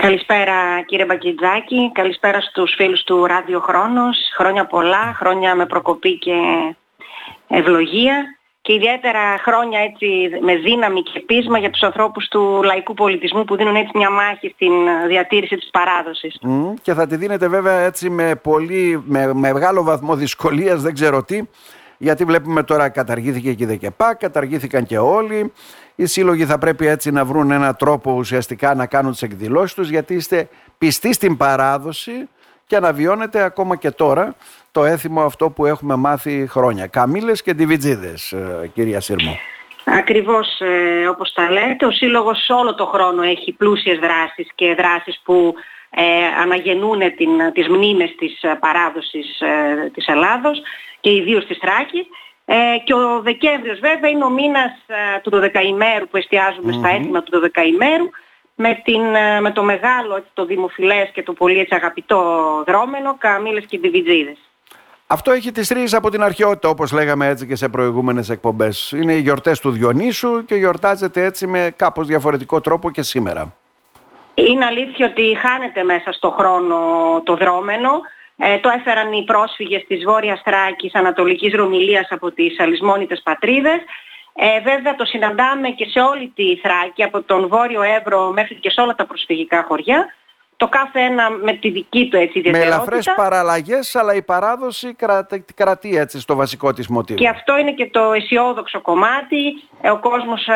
Καλησπέρα κύριε Μπακιτζάκη, καλησπέρα στους φίλους του Ράδιο Χρόνος. Χρόνια πολλά, χρόνια με προκοπή και ευλογία και ιδιαίτερα χρόνια έτσι με δύναμη και πείσμα για τους ανθρώπους του λαϊκού πολιτισμού που δίνουν έτσι μια μάχη στην διατήρηση της παράδοσης. και θα τη δίνετε βέβαια έτσι με, πολύ, με, μεγάλο βαθμό δυσκολίας, δεν ξέρω τι, γιατί βλέπουμε τώρα καταργήθηκε και η ΔΕΚΕΠΑ, καταργήθηκαν και όλοι. Οι σύλλογοι θα πρέπει έτσι να βρουν έναν τρόπο ουσιαστικά να κάνουν τις εκδηλώσεις τους γιατί είστε πιστοί στην παράδοση και αναβιώνετε ακόμα και τώρα το έθιμο αυτό που έχουμε μάθει χρόνια. Καμίλες και ντιβιτζίδες, ε, κυρία Σύρμο. Ακριβώς ε, όπως τα λέτε, ο Σύλλογος όλο το χρόνο έχει πλούσιες δράσεις και δράσεις που ε, αναγεννούν την, τις μνήμες της παράδοσης ε, της Ελλάδος και ιδίως της Θράκης. Ε, και ο Δεκέμβριος βέβαια είναι ο μήνας ε, του 12ημέρου που εστιαζουμε στα έθιμα του 12ημέρου με, την, με το μεγάλο, το δημοφιλές και το πολύ έτσι, αγαπητό δρόμενο Καμίλες και Ντιβιτζίδες. Αυτό έχει τις τρεις από την αρχαιότητα όπως λέγαμε έτσι και σε προηγούμενες εκπομπές. Είναι οι γιορτές του Διονύσου και γιορτάζεται έτσι με κάπως διαφορετικό τρόπο και σήμερα. Είναι αλήθεια ότι χάνεται μέσα στο χρόνο το δρόμενο. Ε, το έφεραν οι πρόσφυγες της Βόρειας Θράκης, Ανατολικής Ρωμιλίας από τις αλυσμόνητες πατρίδες. Ε, βέβαια το συναντάμε και σε όλη τη Θράκη, από τον Βόρειο Εύρο μέχρι και σε όλα τα προσφυγικά χωριά το κάθε ένα με τη δική του έτσι ιδιαιτερότητα. Με ελαφρές παραλλαγές, αλλά η παράδοση κρατεί έτσι στο βασικό της μοτίβο. Και αυτό είναι και το αισιόδοξο κομμάτι. Ε, ο κόσμος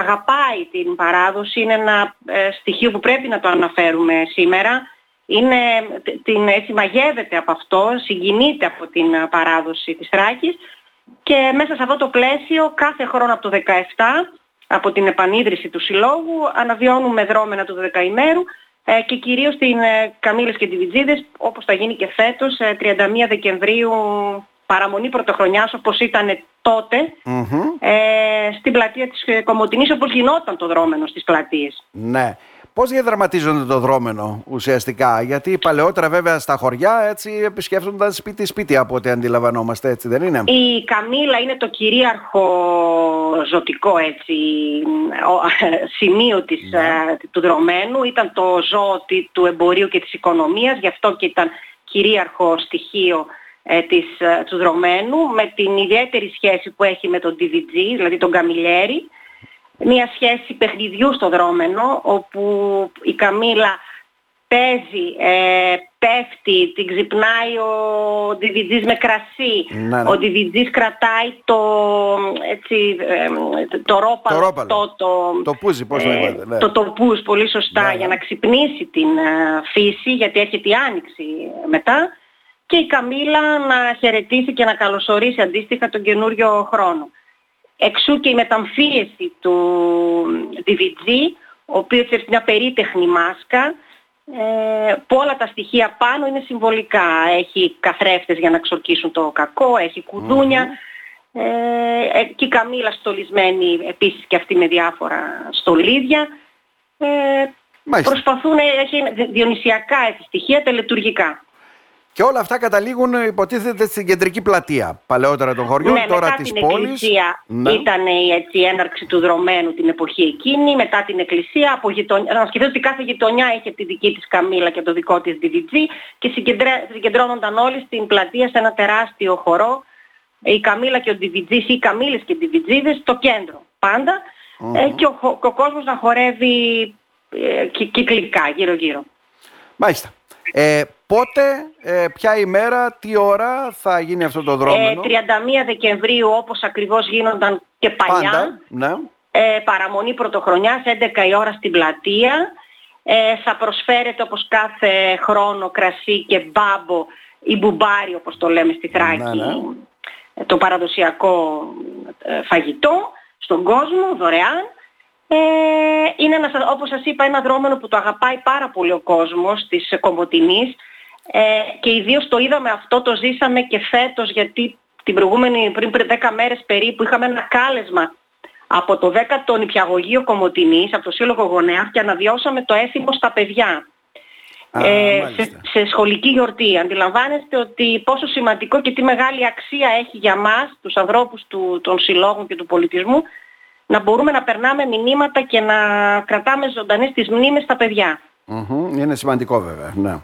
αγαπάει την παράδοση, είναι ένα ε, στοιχείο που πρέπει να το αναφέρουμε σήμερα. Είναι, την, έτσι μαγεύεται από αυτό, συγκινείται από την ε, παράδοση της Θράκης και μέσα σε αυτό το πλαίσιο κάθε χρόνο από το 17 από την επανίδρυση του Συλλόγου αναβιώνουμε δρόμενα του δεκαημέρου ε, και κυρίως στην ε, Καμίλες και Ντιβιτζίδες όπως θα γίνει και φέτος 31 ε, Δεκεμβρίου παραμονή πρωτοχρονιάς όπως ήταν στην πλατεία της Κομωτινής όπως γινόταν το δρόμενο στις πλατείες. Ναι. Πώς διαδραματίζονται το δρόμενο ουσιαστικά, Γιατί παλαιότερα βέβαια στα χωριά έτσι επισκέφτονταν σπίτι-σπίτι από ό,τι αντιλαμβανόμαστε, έτσι δεν είναι; Η Καμίλα είναι το κυρίαρχο ζωτικό έτσι, σημείο της, ναι. ε, του δρομένου. Ήταν το ζώο του εμπορίου και της οικονομίας, γι' αυτό και ήταν κυρίαρχο στοιχείο ε, της, ε, του δρομένου, με την ιδιαίτερη σχέση που έχει με τον DVG, δηλαδή τον Καμιλιέρη μια σχέση παιχνιδιού στο δρόμενο όπου η Καμίλα παίζει, ε, πέφτει, την ξυπνάει ο Διβιτζής με κρασί. Ναι, ναι. Ο Διβιτζής κρατάει το, έτσι, ε, το ρόπαλο, το, ρόπαλο. το, το, πούζι, πώς ε, λέγεται, ναι. το, το πούζ, πολύ σωστά, ναι, για να ξυπνήσει την ε, φύση, γιατί έρχεται η άνοιξη μετά. Και η Καμίλα να χαιρετήσει και να καλωσορίσει αντίστοιχα τον καινούριο χρόνο. Εξού και η μεταμφίεση του DVD, ο οποίος έχει μια περίτεχνη μάσκα, ε, που όλα τα στοιχεία πάνω είναι συμβολικά. Έχει καθρέφτες για να ξορκίσουν το κακό, έχει ε, ε, και η Καμίλα στολισμένη επίσης και αυτή με διάφορα στολίδια. Ε, προσπαθούν, έχει διονυσιακά έτσι, στοιχεία τελετουργικά. Και όλα αυτά καταλήγουν υποτίθεται στην κεντρική πλατεία. Παλαιότερα των χωριών, ναι, τώρα της την πόλης. Εκκλησία ναι. ήταν η έτσι, έναρξη του δρομένου την εποχή εκείνη. Μετά την εκκλησία, από γειτονιά, να σκεφτείτε ότι κάθε γειτονιά έχει τη δική της καμίλα και το δικό της DVG και συγκεντρώνονταν όλοι στην πλατεία σε ένα τεράστιο χορό. Η καμίλα και ο DVG ή οι καμίλες και οι DVG στο κέντρο πάντα. Ε, και ο, ο, κόσμος να χορεύει ε, κυκλικά γύρω-γύρω. Μάλιστα. Ε, πότε, ε, ποια ημέρα, τι ώρα θα γίνει αυτό το δρόμενο; Ε, 31 Δεκεμβρίου όπως ακριβώς γίνονταν και παλιά. Πάντα, ναι. ε, παραμονή πρωτοχρονιάς, 11 η ώρα στην πλατεία. Ε, θα προσφέρεται όπως κάθε χρόνο κρασί και μπάμπο ή μπουμπάρι όπως το λέμε στη Θράκη. Ναι, ναι. Το παραδοσιακό ε, φαγητό στον κόσμο, δωρεάν. Ε, είναι ένας, όπως σας είπα ένα δρόμενο που το αγαπάει πάρα πολύ ο κόσμος της Κομωτινής ε, και ιδίως το είδαμε αυτό, το ζήσαμε και φέτος γιατί την προηγούμενη πριν 10 μέρες περίπου είχαμε ένα κάλεσμα από το 10ο νηπιαγωγείο Κομωτινής, από το Σύλλογο Γονέα και αναβιώσαμε το έθιμο στα παιδιά. ε, σε, σε, σχολική γιορτή. Αντιλαμβάνεστε ότι πόσο σημαντικό και τι μεγάλη αξία έχει για μας, τους ανθρώπους του, των συλλόγων και του πολιτισμού, να μπορούμε να περνάμε μηνύματα και να κρατάμε ζωντανές τις μνήμες στα παιδιά. Είναι σημαντικό βέβαια. Ναι.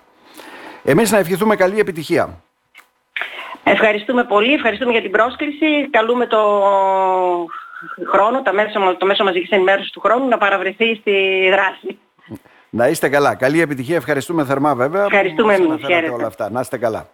Εμείς να ευχηθούμε καλή επιτυχία. Ευχαριστούμε πολύ, ευχαριστούμε για την πρόσκληση. Καλούμε το χρόνο, το μέσο, το μέσο μαζικής ενημέρωσης του χρόνου να παραβρεθεί στη δράση. Να είστε καλά. Καλή επιτυχία. Ευχαριστούμε θερμά βέβαια. Ευχαριστούμε εμείς. Όλα αυτά. Να είστε καλά.